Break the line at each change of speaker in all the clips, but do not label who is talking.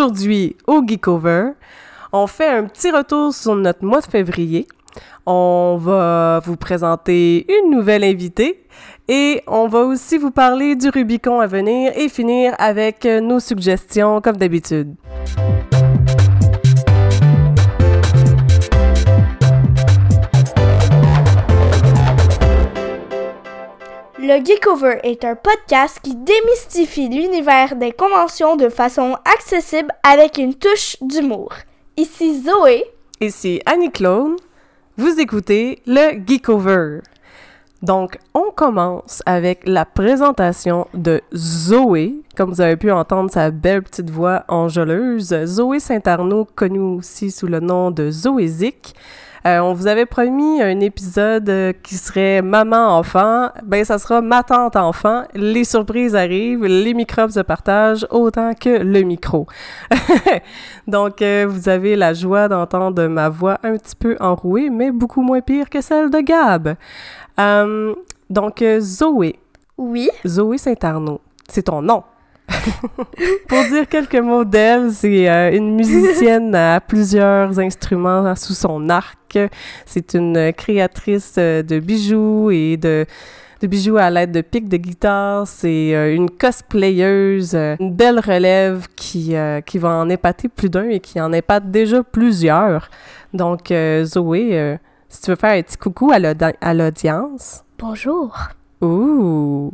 Aujourd'hui, au Geekover, on fait un petit retour sur notre mois de février. On va vous présenter une nouvelle invitée et on va aussi vous parler du Rubicon à venir et finir avec nos suggestions comme d'habitude.
Le Geekover est un podcast qui démystifie l'univers des conventions de façon accessible avec une touche d'humour. Ici Zoé.
Ici Annie Clone. Vous écoutez le Geekover. Donc, on commence avec la présentation de Zoé. Comme vous avez pu entendre sa belle petite voix enjôleuse, Zoé Saint-Arnaud, connue aussi sous le nom de Zoé Zik. Euh, on vous avait promis un épisode euh, qui serait maman-enfant. Ben, ça sera ma tante-enfant. Les surprises arrivent, les microbes se partagent autant que le micro. Donc, euh, vous avez la joie d'entendre ma voix un petit peu enrouée, mais beaucoup moins pire que celle de Gab. donc, Zoé.
Oui.
Zoé Saint-Arnaud. C'est ton nom. Pour dire quelques mots d'elle, c'est euh, une musicienne à plusieurs instruments sous son arc. C'est une créatrice euh, de bijoux et de, de bijoux à l'aide de pics de guitare. C'est euh, une cosplayeuse, une belle relève qui, qui va en épater plus d'un et qui en épate déjà plusieurs. Donc, Zoé, si tu veux faire un petit coucou à l'audience.
Bonjour.
Ouh!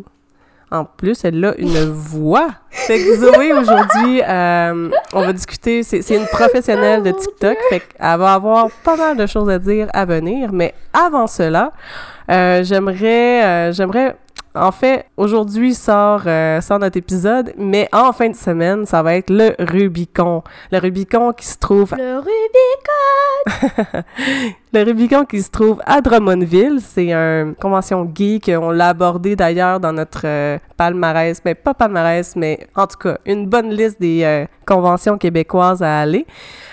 En plus, elle a une voix. Fait que Zoé, aujourd'hui, euh, on va discuter. C'est une professionnelle de TikTok. Fait qu'elle va avoir pas mal de choses à dire à venir. Mais avant cela, euh, j'aimerais, euh, j'aimerais en fait, aujourd'hui sort, euh, sort notre épisode, mais en fin de semaine, ça va être le Rubicon. Le Rubicon qui se trouve...
Le Rubicon!
le Rubicon qui se trouve à Drummondville. C'est une convention geek. On l'a abordé d'ailleurs dans notre euh, palmarès. Mais pas palmarès, mais en tout cas, une bonne liste des euh, conventions québécoises à aller.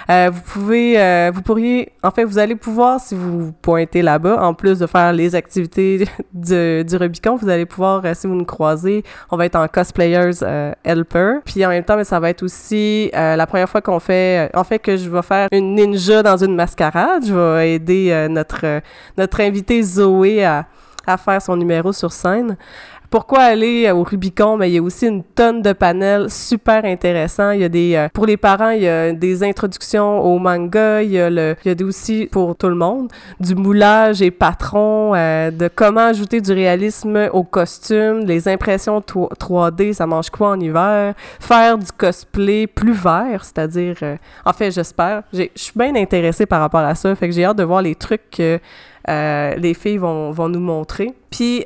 Euh, vous pouvez, euh, vous pourriez, en fait, vous allez pouvoir, si vous pointez là-bas, en plus de faire les activités du, du Rubicon, vous allez pouvoir, euh, si vous nous croisez, on va être en cosplayers helper. Puis en même temps, mais ça va être aussi la première fois qu'on fait, en fait, que je vais faire une ninja dans une mascarade. Je vais aider notre notre invité Zoé à à faire son numéro sur scène pourquoi aller au Rubicon? Mais il y a aussi une tonne de panels super intéressants. Il y a des, euh, pour les parents, il y a des introductions au manga. Il y a le, il y a aussi pour tout le monde du moulage et patron, euh, de comment ajouter du réalisme au costume, les impressions 3D, ça mange quoi en hiver, faire du cosplay plus vert, c'est-à-dire, euh, en fait, j'espère. Je suis bien intéressée par rapport à ça. Fait que j'ai hâte de voir les trucs que les filles vont, vont nous montrer. Puis,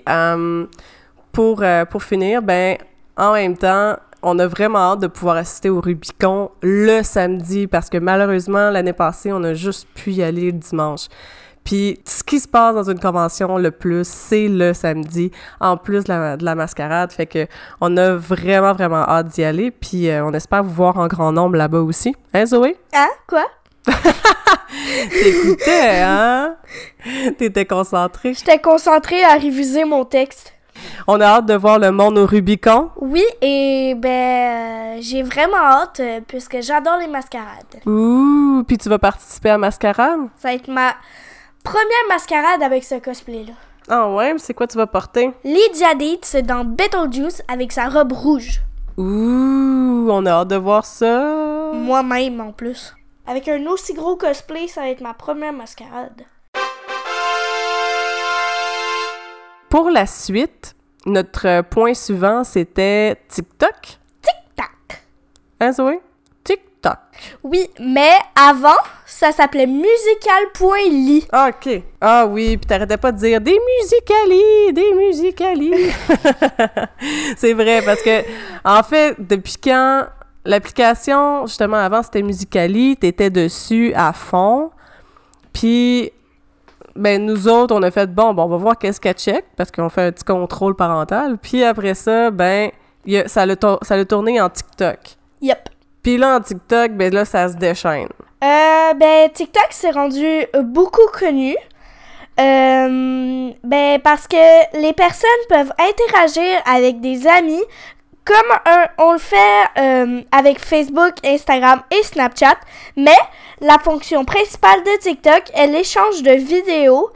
pour, euh, pour finir, ben, en même temps, on a vraiment hâte de pouvoir assister au Rubicon le samedi parce que malheureusement, l'année passée, on a juste pu y aller le dimanche. Puis ce qui se passe dans une convention le plus, c'est le samedi, en plus de la, de la, mascarade. Fait que on a vraiment, vraiment hâte d'y aller. Puis euh, on espère vous voir en grand nombre là-bas aussi. Hein, Zoé?
Hein? Quoi?
T'écoutais, hein? T'étais concentrée?
J'étais concentrée à réviser mon texte.
On a hâte de voir le monde au Rubicon.
Oui, et ben euh, j'ai vraiment hâte euh, puisque j'adore les mascarades.
Ouh, puis tu vas participer à mascarade?
Ça va être ma première mascarade avec ce cosplay-là.
Ah ouais, c'est quoi tu vas porter?
Lydia Dietz dans Beetlejuice avec sa robe rouge.
Ouh, on a hâte de voir ça.
Moi-même en plus. Avec un aussi gros cosplay, ça va être ma première mascarade.
Pour la suite, notre point suivant, c'était TikTok.
TikTok.
Hein, Zoé? TikTok.
Oui, mais avant, ça s'appelait musical.ly.
Ah, OK. Ah oui, puis t'arrêtais pas de dire des musicali, des musicali. C'est vrai, parce que, en fait, depuis quand l'application, justement, avant, c'était Musicali, t'étais dessus à fond. Puis ben nous autres, on a fait bon, bon on va voir qu'est-ce qu'elle check parce qu'on fait un petit contrôle parental. Puis après ça, ben y a, ça l'a ça tourné en TikTok.
Yep.
Puis là en TikTok, ben là ça se déchaîne.
Euh, ben TikTok s'est rendu beaucoup connu. Euh, ben parce que les personnes peuvent interagir avec des amis comme on le fait euh, avec Facebook, Instagram et Snapchat, mais la fonction principale de TikTok est l'échange de vidéos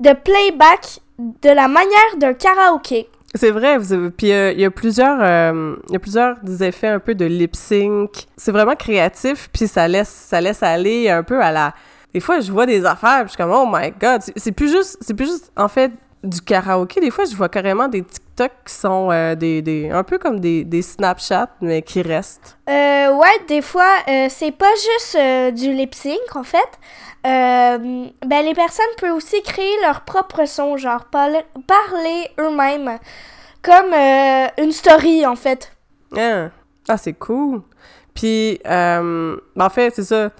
de playback de la manière d'un karaoké.
C'est vrai, vous puis euh, il y a plusieurs, euh, y a plusieurs effets un peu de lip sync. C'est vraiment créatif, puis ça laisse, ça laisse aller un peu à la. Des fois, je vois des affaires, puis je suis comme oh my god, c'est- plus juste, c'est plus juste en fait du karaoké. Des fois, je vois carrément des TikTok qui sont euh, des, des, un peu comme des, des Snapchat, mais qui restent.
Euh, ouais, des fois, euh, c'est pas juste euh, du lip sync en fait. Euh, ben, les personnes peuvent aussi créer leur propre son, genre parler, parler eux-mêmes, comme une story en fait.
Ah, ah c'est cool. Puis, ben, en fait, c'est ça.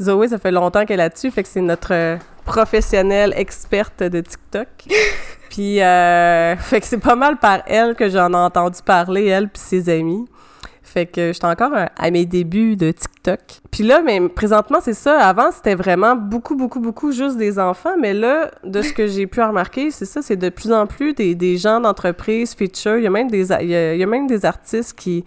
Zoé, ça fait longtemps qu'elle est là-dessus, fait que c'est notre professionnelle experte de TikTok. Puis, euh, fait que c'est pas mal par elle que j'en ai entendu parler, elle puis ses amis. Fait que j'étais encore euh, à mes débuts de TikTok. Puis là, mais présentement, c'est ça. Avant, c'était vraiment beaucoup, beaucoup, beaucoup juste des enfants. Mais là, de ce que j'ai pu remarquer, c'est ça, c'est de plus en plus des, des gens d'entreprise, feature. Il y a même des, a- il y a, il y a même des artistes qui,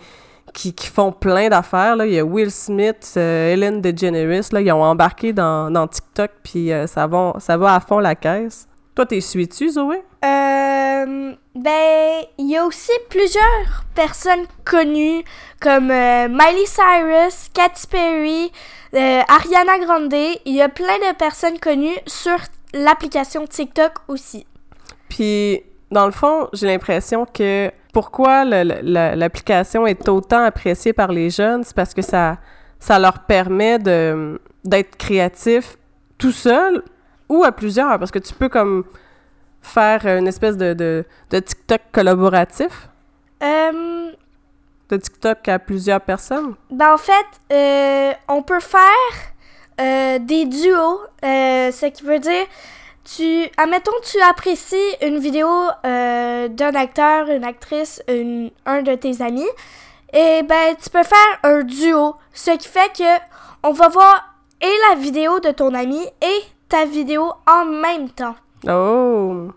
qui, qui font plein d'affaires. Là. Il y a Will Smith, euh, Ellen DeGeneres, là, ils ont embarqué dans, dans TikTok, puis euh, ça, va, ça va à fond la caisse. Toi, t'es suis-tu, Zoé?
Euh, ben, il y a aussi plusieurs personnes connues comme euh, Miley Cyrus, Katy Perry, euh, Ariana Grande. Il y a plein de personnes connues sur l'application TikTok aussi.
Puis, dans le fond, j'ai l'impression que pourquoi l'application est autant appréciée par les jeunes, c'est parce que ça, ça leur permet de d'être créatif tout seul ou à plusieurs, parce que tu peux comme faire une espèce de, de, de TikTok collaboratif,
Euh,
de TikTok à plusieurs personnes.
ben, en fait, euh, on peut faire euh, des duos, euh, ce qui veut dire, tu, admettons, tu apprécies une vidéo euh, d'un acteur, une actrice, une- un de tes amis, et ben, tu peux faire un duo, ce qui fait que on va voir et la vidéo de ton ami et ta vidéo en même temps.
Oh!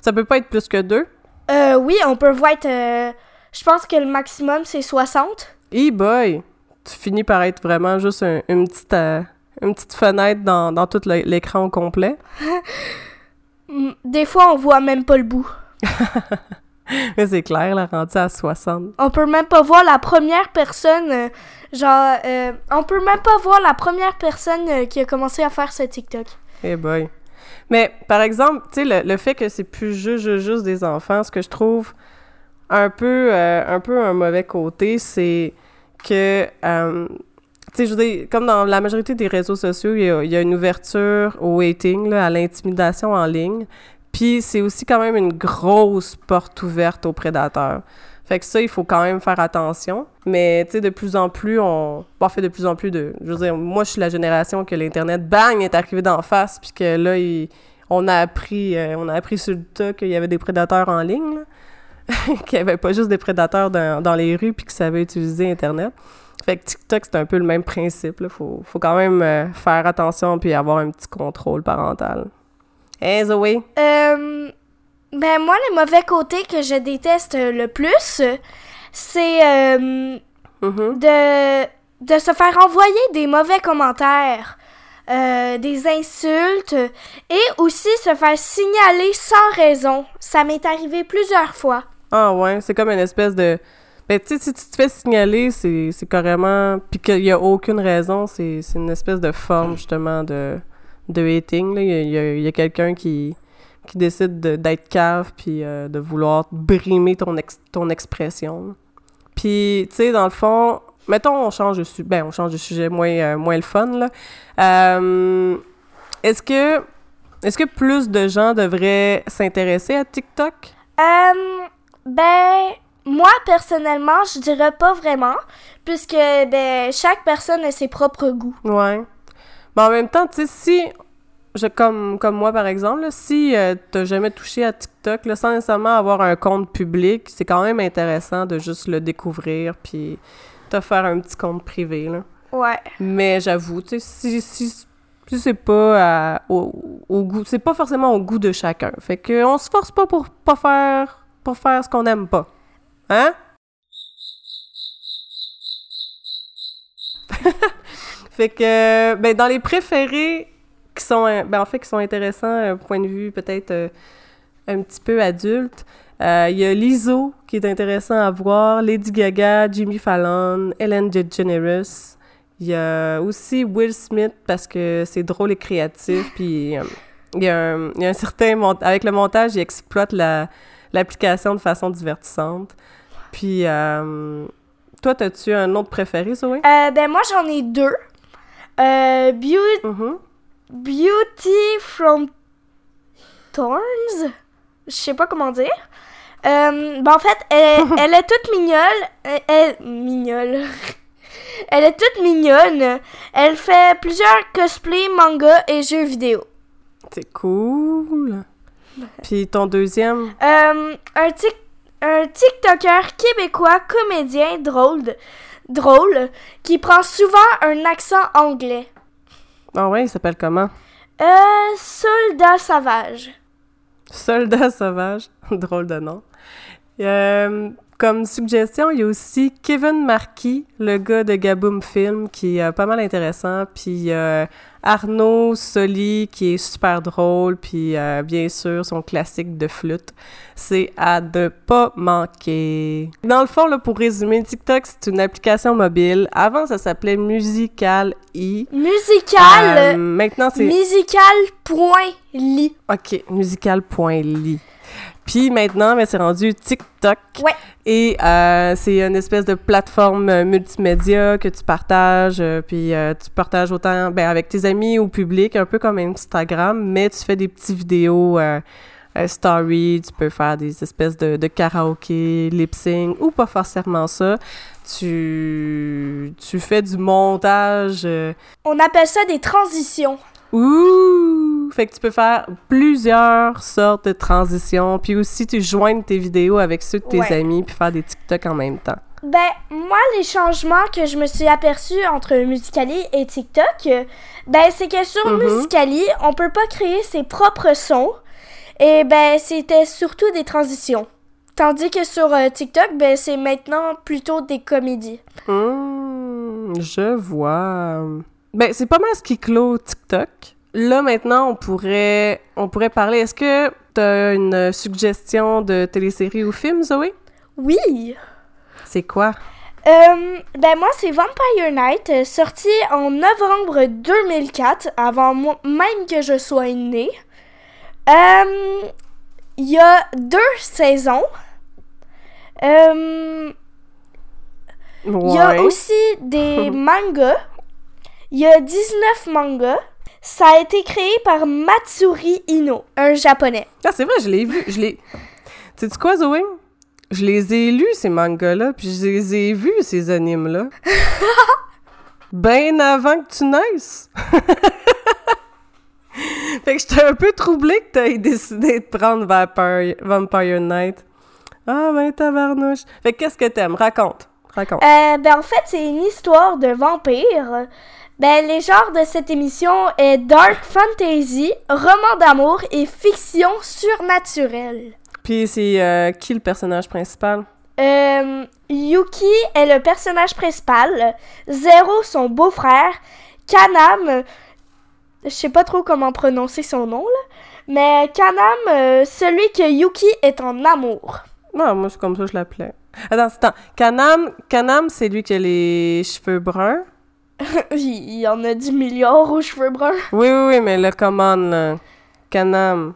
Ça peut pas être plus que deux?
Euh, oui, on peut voir être, euh, je pense que le maximum c'est 60.
E boy! Tu finis par être vraiment juste un- une, petite, euh, une petite fenêtre dans, dans tout l'écran au complet.
Mm, Des fois, on voit même pas le bout.
Mais c'est clair, la rendu à 60.
On peut même pas voir la première personne, euh, genre, euh, on peut même pas voir la première personne euh, qui a commencé à faire ce TikTok.
Eh boy. Mais par exemple, tu sais, le, le fait que c'est plus juste, juste, juste des enfants, ce que je trouve un peu, un peu un mauvais côté, c'est que, tu sais, je veux dire, comme dans la majorité des réseaux sociaux, il y a, une ouverture au hating, là, à l'intimidation en ligne. Puis c'est aussi quand même une grosse porte ouverte aux prédateurs. Fait que ça, il faut quand même faire attention. Mais, tu sais, de plus en plus, on... Bon, fait de plus en plus de... Je veux dire, moi, je suis la génération que l'Internet, bang, est arrivé d'en face, puis que là, on a appris euh, on a appris sur le tas qu'il y avait des prédateurs en ligne, qu'il n'y avait pas juste des prédateurs dans, dans les rues, puis qui savaient utiliser Internet. Fait que TikTok, c'est un peu le même principe, là. Faut, faut quand même euh, faire attention, puis avoir un petit contrôle parental. Hey, Zoé!
Euh, ben moi, le mauvais côté que je déteste le plus, c'est euh,
Mhm.
de, de se faire envoyer des mauvais commentaires, euh, des insultes et aussi se faire signaler sans raison. Ça m'est arrivé plusieurs fois.
Ah ouais, c'est comme une espèce de... Ben, tu sais, si tu te fais signaler, c'est c'est carrément... Puis qu'il n'y a aucune raison, c'est c'est une espèce de forme, justement, de, de hating, là. Il y a, il y a- il y a quelqu'un qui, qui décide de- d'être cave, puis euh, de vouloir brimer ton, ex- ton expression. là. Puis, tu sais, dans le fond, mettons, on change de sujet... Ben, on change de sujet moins, euh, moins le fun, là. Euh, Est-ce que... Est-ce que plus de gens devraient s'intéresser à TikTok?
Euh, ben, moi, personnellement, je dirais pas vraiment, puisque, ben, chaque personne a ses propres goûts.
Ouais. Mais en même temps, tu sais, si, je, comme, comme moi par exemple, là, si euh, t'as jamais touché à TikTok, là, sans nécessairement avoir un compte public, c'est quand même intéressant de juste le découvrir puis te faire un petit compte privé, là.
Ouais.
Mais j'avoue, tu sais, si, si, si c'est pas à- au, au goût, c'est pas forcément au goût de chacun. Fait que on se force pas pour pas faire, pour faire ce qu'on aime pas. Hein? Fait que, ben, dans les préférés qui sont, euh, ben, en fait, qui sont intéressants d'un point de vue peut-être euh, un petit peu adulte, il y a Lizzo qui est intéressant à voir, Lady Gaga, Jimmy Fallon, Ellen DeGeneres. Il y a aussi Will Smith parce que c'est drôle et créatif. Puis il y, a un, y a un certain. Avec le montage, il exploite l'application de façon divertissante. Puis, euh, toi, t'as-tu un autre préféré, Zoé?
Euh, ben moi j'en ai deux. Euh, Beau-
Mhm.
Beauty from Thorns? Je sais pas comment dire. Euh, ben en fait, elle, elle est toute mignonne. Elle, elle- mignonne. Elle est toute mignonne. Elle fait plusieurs cosplays, mangas et jeux vidéo.
C'est cool. Puis ton deuxième?
Euh, un, tic- un TikToker québécois, comédien, drôle, drôle, qui prend souvent un accent anglais.
Ah ouais, il s'appelle comment?
Euh, Soldat Sauvage.
Soldat sauvage. Drôle de nom. Euh, comme suggestion, il y a aussi Kevin Marquis, le gars de Gaboom Film, qui est euh, pas mal intéressant. Puis a Arnaud Soli, qui est super drôle. Puis euh, bien sûr, son classique de flûte. C'est à ne pas manquer. Dans le fond, là, pour résumer, TikTok, c'est une application mobile. Avant, ça s'appelait Musical E.
Musical?
maintenant, c'est...
Musical.ly.
OK, musical.ly. Puis maintenant, ben, c'est rendu TikTok.
Ouais.
Et euh, c'est une espèce de plateforme euh, multimédia que tu partages. euh, puis euh, tu partages autant ben, avec tes amis ou public, un peu comme Instagram, mais tu fais des petites vidéos euh, euh, story. Tu peux faire des espèces de, de karaoké, lip-sync ou pas forcément ça. Tu, tu fais du montage.
On appelle ça des transitions.
Ouh! Fait que tu peux faire plusieurs sortes de transitions, puis aussi tu joignes tes vidéos avec ceux de tes
Ouais.
amis, puis faire des TikTok en même temps.
Ben, moi, les changements que je me suis aperçus entre Musicali et TikTok, ben, c'est que sur
Mhm.
Musicali, on peut pas créer ses propres sons. Et ben, c'était surtout des transitions. Tandis que sur euh, TikTok, ben, c'est maintenant plutôt des comédies.
Hum, je vois. Ben, c'est pas mal ce qui clôt TikTok. Là, maintenant, on pourrait, on pourrait parler. Est-ce que t'as une suggestion de télésérie ou film, Zoé?
Oui!
C'est quoi?
Euh, ben moi, c'est Vampire Night, euh, sorti en novembre 2004, avant mo- même que je sois née. Euh, Il y a deux saisons. Euh, Il y a aussi des mangas. Il y a 19 mangas. Ça a été créé par Matsuri Ino, un japonais.
Ah, c'est vrai, je l'ai vu. Je l'ai. Tu sais quoi, Zoé? Je les ai lus, ces mangas-là, puis je les ai vus, ces animes-là. ben avant que tu naisses. fait que j'étais un peu troublée que t'aies décidé de prendre Vampire, Vampire Night. Ah, ben tabarnouche. Fait que qu'est-ce que t'aimes? Raconte. Raconte.
Euh, ben en fait, c'est une histoire de vampire. Ben les genres de cette émission est dark fantasy, roman d'amour et fiction surnaturelle.
Puis c'est euh, qui le personnage principal?
Euh, Yuki est le personnage principal, Zero son beau-frère, Kanam, je sais pas trop comment prononcer son nom là, mais Kanam, euh, celui que Yuki est en amour.
Non, moi, c'est comme ça que je l'appelais. Attends, attends. Kanam, Kanam c'est lui qui a les cheveux bruns?
Il y en a 10 milliards aux cheveux bruns.
Oui, oui, oui, mais le commande, là. Kanam.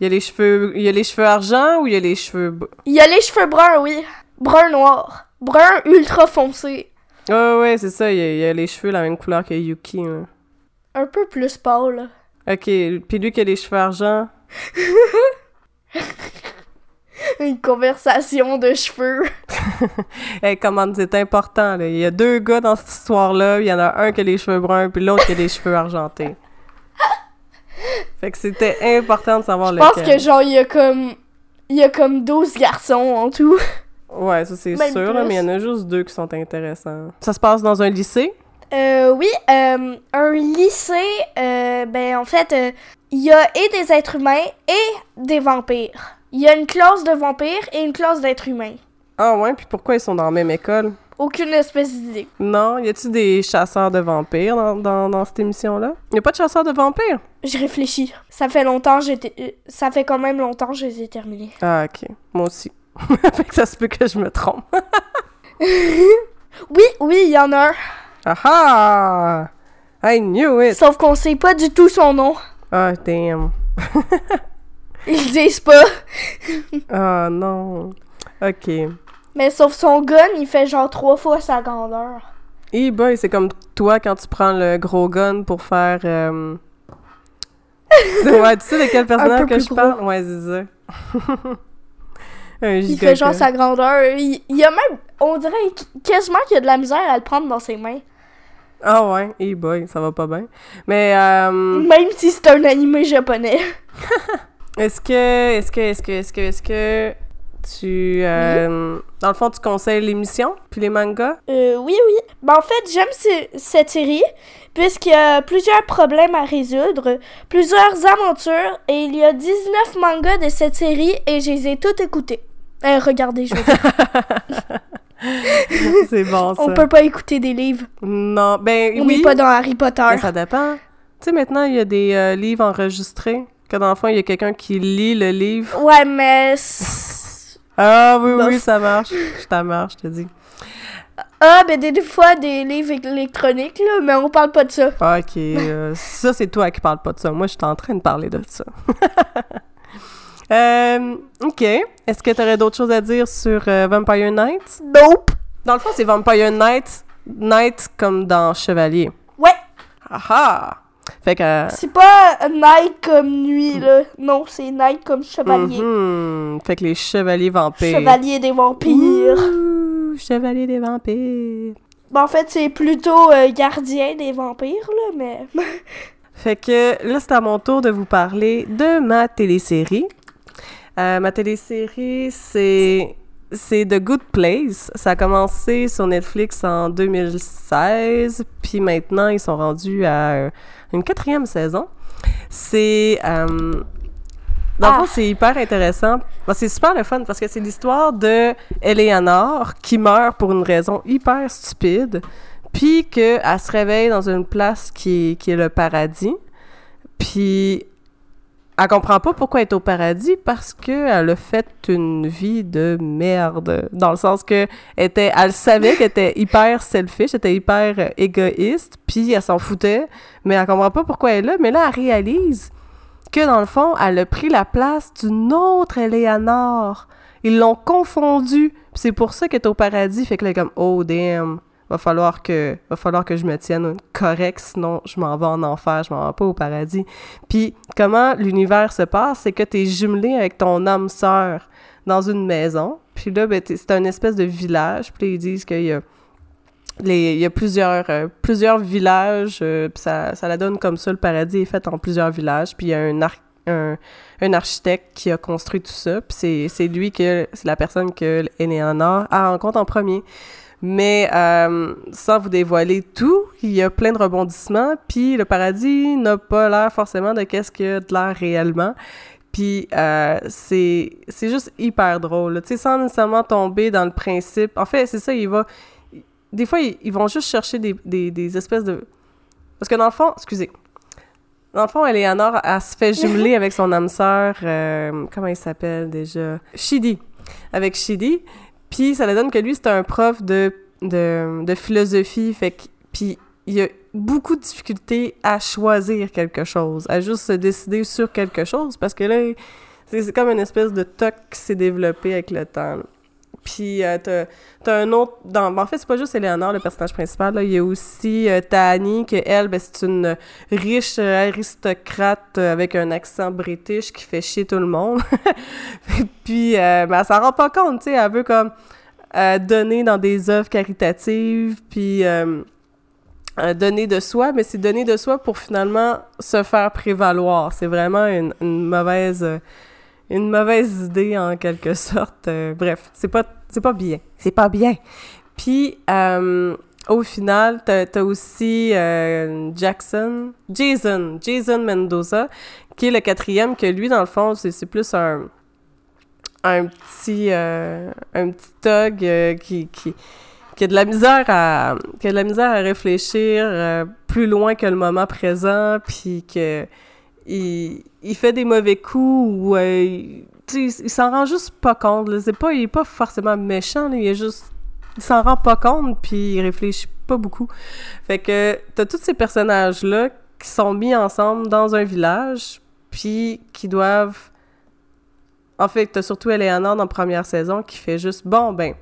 Il y a les cheveux, il y a les cheveux argent ou il y a les cheveux...
Il y a les cheveux bruns, oui. Brun noir. Brun ultra foncé.
Ouais, ouais, c'est ça, il y, a, il y a les cheveux la même couleur que Yuki, là.
Un peu plus pâle.
Ok, puis lui qui a les cheveux argent...
Une conversation de cheveux.
Hey, commande, c'est important, là. Il y a deux gars dans cette histoire-là, il y en a un qui a les cheveux bruns, puis l'autre qui a les cheveux argentés. Fait que c'était important de savoir
Je
lequel.
pense que genre il y a comme il y a comme 12 garçons en tout.
Ouais, ça c'est sûr, là, mais il y en a juste deux qui sont intéressants. Ça se passe dans un lycée?
Euh, oui, euh, un lycée, euh, ben en fait, euh, il y a et des êtres humains et des vampires. Il y a une classe de vampires et une classe d'êtres humains.
Ah ouais, puis pourquoi ils sont dans la même école?
Aucune espèce d'idée.
Non? Y a-tu des chasseurs de vampires dans, dans, dans cette émission-là? Y a pas de chasseurs de vampires?
Je réfléchis. Ça fait longtemps, j'étais. euh, Ça fait quand même longtemps que je les ai terminés.
Ah, ok. Moi aussi. fait que ça se peut que je me trompe.
Oui, oui, il y en a un.
Ah ah! I knew it!
Sauf qu'on sait pas du tout son nom.
Ah, damn.
Ils disent pas.
Ah, non. Ok.
Mais sauf son gun, il fait genre trois fois sa grandeur.
Eh boy, c'est comme toi quand tu prends le gros gun pour faire. euh, ouais, tu sais de quel personnage
peu
que
plus
je parle? Ouais, c'est ça. Un
Il
giga
fait genre sa grandeur. Il, il y a même, on dirait qu- quasiment qu'il y a de la misère à le prendre dans ses mains.
Ah ouais, eh boy, ça va pas bien. Mais euh,
Même si c'est un animé japonais.
est-ce que, est-ce que, est-ce que, est-ce que, est-ce que tu, euh, dans le fond, tu conseilles l'émission puis les mangas?
Euh, oui, oui. Ben, en fait, j'aime ce- cette série puisqu'il y a plusieurs problèmes à résoudre, plusieurs aventures, et il y a 19 mangas de cette série et je les ai toutes écoutés. Euh, regardez, je
c'est bon ça.
On peut pas écouter des livres.
Non, ben
On
oui.
n'est pas dans Harry Potter.
Mais ça dépend. Tu sais, maintenant, il y a des euh, livres enregistrés. Que dans le fond, il y a quelqu'un qui lit le livre.
Ouais, mais...
Ah oui, oui, ça marche. Je t'en marche, je te dis.
Ah, ben des, des fois, des livres électroniques, là, mais on parle pas de ça.
Ah, Ok, euh, ça, c'est toi qui parles pas de ça. Moi, je suis en train de parler de ça. Euh, ok. Est-ce que tu aurais d'autres choses à dire sur euh, Vampire Knight?
Nope.
Dans le fond, c'est Vampire Knight, Knight comme dans Chevalier.
Ouais,
Ah ah! Fait que... euh,
c'est pas night comme nuit, là. Non, c'est night comme chevalier.
mhm. Fait que les chevaliers vampires.
Chevalier des vampires.
Ouh, chevalier des vampires.
Ben, en fait, c'est plutôt euh, gardien des vampires, là, mais...
Fait que là, c'est à mon tour de vous parler de ma télésérie. Euh, ma télésérie, c'est c'est The Good Place. Ça a commencé sur Netflix en 2016, puis maintenant ils sont rendus à euh, une quatrième saison. C'est euh, dans le
Ah.
fond, c'est hyper intéressant. Ben, c'est super le fun parce que c'est l'histoire de Eleanor qui meurt pour une raison hyper stupide, puis qu'elle se réveille dans une place qui est, qui est le paradis. Puis elle comprend pas pourquoi elle est au paradis parce qu'elle a fait une vie de merde. Dans le sens que elle, était, elle savait qu'elle était hyper selfish, elle était hyper égoïste, puis elle s'en foutait, mais elle comprend pas pourquoi elle est là. Mais là, elle réalise que dans le fond, elle a pris la place d'une autre Eleanor. Ils l'ont confondue. C'est pour ça qu'elle est au paradis. Fait que là, elle est comme, oh damn, va falloir que, va falloir que je me tienne correct, sinon je m'en vais en enfer, je m'en vais pas au paradis. Puis comment l'univers se passe, c'est que tu es jumelé avec ton âme sœur dans une maison. Puis là, ben, c'est un espèce de village. Puis ils disent qu'il y a il y a plusieurs, euh, plusieurs villages, euh, puis ça, ça la donne comme ça. Le paradis est fait en plusieurs villages, puis il y a un, un, un architecte qui a construit tout ça, puis c'est- c'est lui que c'est la personne que Eleanor a rencontre en premier. Mais euh, sans vous dévoiler tout, il y a plein de rebondissements, puis le paradis n'a pas l'air forcément de qu'est-ce qu'il y a de l'air réellement. Puis euh, c'est juste hyper drôle, tu sais, sans nécessairement tomber dans le principe. En fait, c'est ça, il va des fois, ils, ils vont juste chercher des, des, des espèces de... Parce que dans le fond, excusez, dans le fond, Eleanor, elle se fait jumeler avec son âme sœur, euh, comment il s'appelle déjà? Shidi. Avec Shidi. Puis ça donne que lui, c'est un prof de, de, de philosophie, fait que... Puis il a beaucoup de difficultés à choisir quelque chose, à juste se décider sur quelque chose, parce que là, c'est comme une espèce de toc qui s'est développé avec le temps. Puis euh, t'as, t'as un autre... Dans, ben, en fait, c'est pas juste Eleanor, le personnage principal. Là. Il y a aussi euh, Tani, que elle, ben, c'est une riche euh, aristocrate euh, avec un accent british qui fait chier tout le monde. Puis, euh, ben, elle s'en rend pas compte, tu sais. Elle veut comme donner dans des œuvres caritatives, puis donner de soi, mais c'est donner de soi pour finalement se faire prévaloir. C'est vraiment une mauvaise... une mauvaise idée en quelque sorte. Euh, bref, c'est pas c'est pas bien. C'est pas bien. Puis euh, au final, t'as as aussi euh, Jackson, Jason, Jason Mendoza, qui est le quatrième, que lui, dans le fond, c'est c'est plus un un petit un petit thug qui, qui qui a de la misère à qui a de la misère à réfléchir euh, plus loin que le moment présent puis que il, il fait des mauvais coups ou euh, il s'en rend juste pas compte c'est pas il est pas forcément méchant il est juste il s'en rend pas compte puis il réfléchit pas beaucoup fait que t'as tous ces personnages là qui sont mis ensemble dans un village puis qui doivent en fait, t'as surtout Eleanor dans la première saison qui fait juste bon ben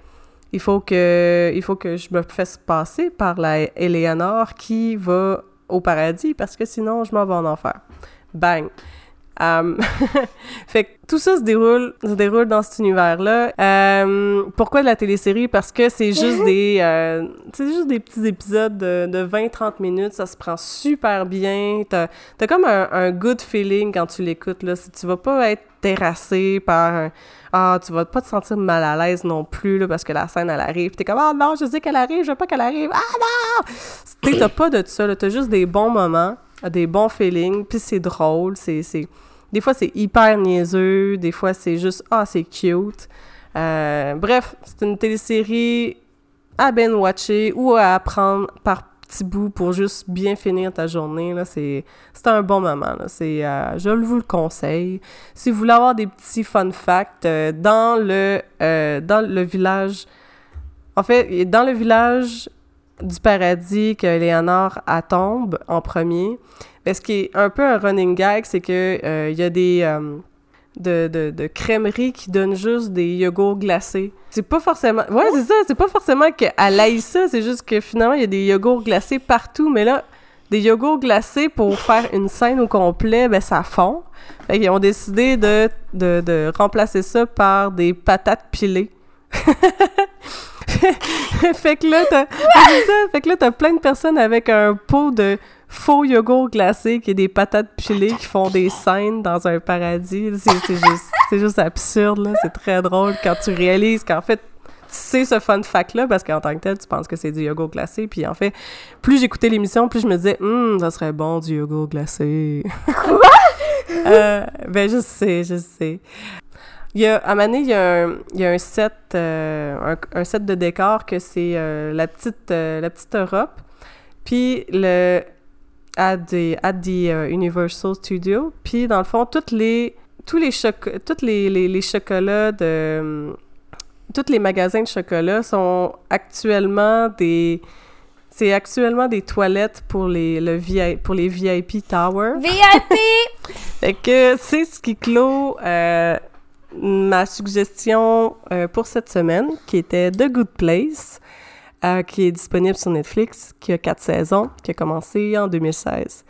il faut que il faut que je me fasse passer par la Eleanor qui va au paradis parce que sinon je m'en vais en enfer. Bang. Um, fait que tout ça se déroule, se déroule dans cet univers-là. Pourquoi de la télésérie? Parce que c'est juste des, euh, c'est juste des petits épisodes de, de 20-30 minutes. Ça se prend super bien. T'as, t'as comme un, un good feeling quand tu l'écoutes, là. Tu vas pas être terrassé par un, ah, tu vas pas te sentir mal à l'aise non plus, là, parce que la scène, elle arrive. T'es comme, ah non, je sais qu'elle arrive, je veux pas qu'elle arrive. Ah non! T'as pas de ça. T'as juste des bons moments, des bons feelings, puis c'est drôle, c'est. Des fois, c'est hyper niaiseux, des fois, c'est juste, ah, c'est cute. Euh, bref, c'est une télésérie à ben watcher ou à apprendre par petits bouts pour juste bien finir ta journée. Là, c'est, c'est un bon moment. Là. C'est, euh, je vous le conseille. Si vous voulez avoir des petits fun facts, euh, dans, le, euh, dans le village... En fait, dans le village du paradis que Léonore a tombe en premier, mais ce qui est un peu un running gag, c'est que euh, il y a des euh, de, de, de crèmeries qui donnent juste des yogourts glacés. C'est pas forcément... Ouais, c'est ça, c'est pas forcément qu'elle aille ça, c'est juste que finalement, il y a des yogourts glacés partout, mais là, des yogourts glacés pour faire une scène au complet, ben ça fond. Fait qu'ils ont décidé de, de, de remplacer ça par des patates pilées. fait que là, t'as... ça, fait que là, t'as plein de personnes avec un pot de faux yogourt glacé qui est des patates pilées qui font des scènes dans un paradis. C'est, c'est juste, c'est juste absurde, là. C'est très drôle quand tu réalises qu'en fait, tu sais ce fun fact-là parce qu'en tant que tel, tu penses que c'est du yogourt glacé. Puis en fait, plus j'écoutais l'émission, plus je me disais, hum, ça serait bon du yogourt glacé.
Quoi?
euh, ben, je sais, je sais. Il y a, à Mané, il y a un, il y a un set, euh, un, un, set de décor que c'est euh, la petite, euh, la petite Europe. Puis le at the, at the uh, Universal Studio. Puis dans le fond, toutes les tous les toutes les, les, les, chocolats de tous les magasins de chocolat sont actuellement des c'est actuellement des toilettes pour les le VI, pour les VIP Tower.
VIP.
fait que c'est ce qui clôt euh, ma suggestion euh, pour cette semaine, qui était The Good Place, euh, qui est disponible sur Netflix, qui a quatre saisons, qui a commencé en 2016.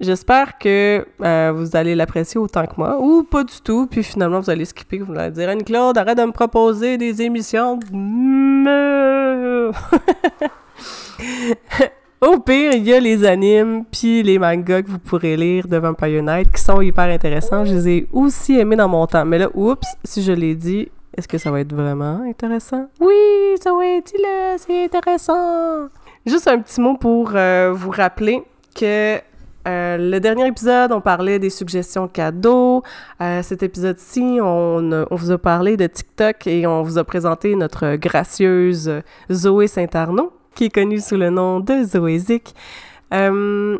J'espère que euh, vous allez l'apprécier autant que moi, ou pas du tout, puis finalement vous allez skipper, vous allez dire Anne-Claude, arrête de me proposer des émissions. Au pire, il y a les animes puis les mangas que vous pourrez lire de Vampire Night qui sont hyper intéressants. Je les ai aussi aimés dans mon temps. Mais là, oups, si je l'ai dit, est-ce que ça va être vraiment intéressant? Oui, ça va être, c'est intéressant! Juste un petit mot pour euh, vous rappeler que euh, le dernier épisode, on parlait des suggestions cadeaux. Euh, cet épisode-ci, on, vous a parlé de TikTok et on vous a présenté notre gracieuse Zoé Saint-Arnaud qui est connue sous le nom de Zoézik. Euh,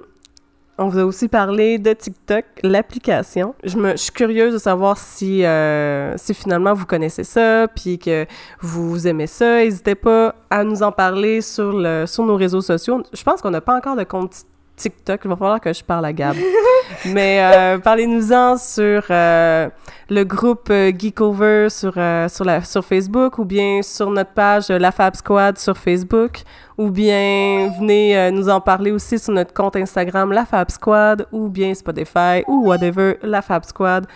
on vous a aussi parlé de TikTok, l'application. Je, je suis curieuse de savoir si, euh, si finalement vous connaissez ça, puis que vous aimez ça. N'hésitez pas à nous en parler sur, le, sur nos réseaux sociaux. Je pense qu'on n'a pas encore de compte TikTok. Il va falloir que je parle à Gab. Mais euh, parlez-nous-en sur euh, le groupe euh, Geekover sur, euh, sur, la, sur Facebook ou bien sur notre page La Fab Squad sur Facebook ou bien venez nous en parler aussi sur notre compte Instagram La Fab Squad ou bien Spotify ou whatever La Fab Squad.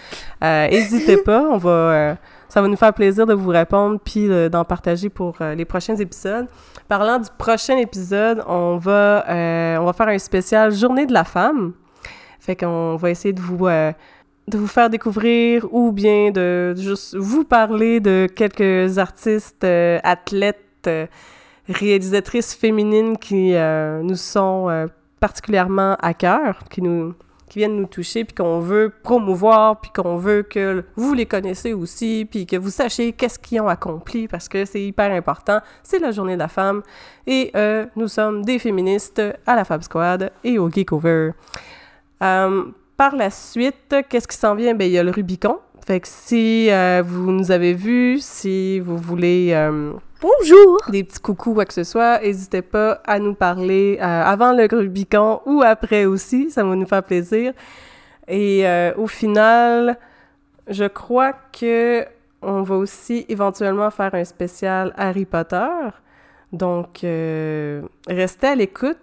N'hésitez pas, on va ça va nous faire plaisir de vous répondre puis d'en partager pour les prochains épisodes. Parlant du prochain épisode, on va, euh, on va faire un spécial Journée de la femme. Fait qu'on va essayer de vous, euh, de vous faire découvrir ou bien de juste vous parler de quelques artistes, euh, athlètes, réalisatrices féminines qui nous sont particulièrement à cœur, qui nous qui viennent nous toucher, puis qu'on veut promouvoir, puis qu'on veut que vous les connaissez aussi, puis que vous sachiez qu'est-ce qu'ils ont accompli, parce que c'est hyper important. C'est la journée de la femme, et euh, nous sommes des féministes à la Fab Squad et au Geekover. Euh, par la suite, qu'est-ce qui s'en vient? Ben, il y a le Rubicon. Fait que si euh, vous nous avez vus, si vous voulez euh,
Bonjour!
des petits coucous ou quoi que ce soit, n'hésitez pas à nous parler euh, avant le Rubicon ou après aussi, ça va nous faire plaisir. Et euh, au final, je crois que on va aussi éventuellement faire un spécial Harry Potter. Donc, euh, restez à l'écoute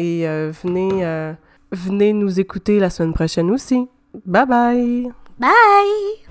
et venez, venez nous écouter la semaine prochaine aussi. Bye bye!
Bye!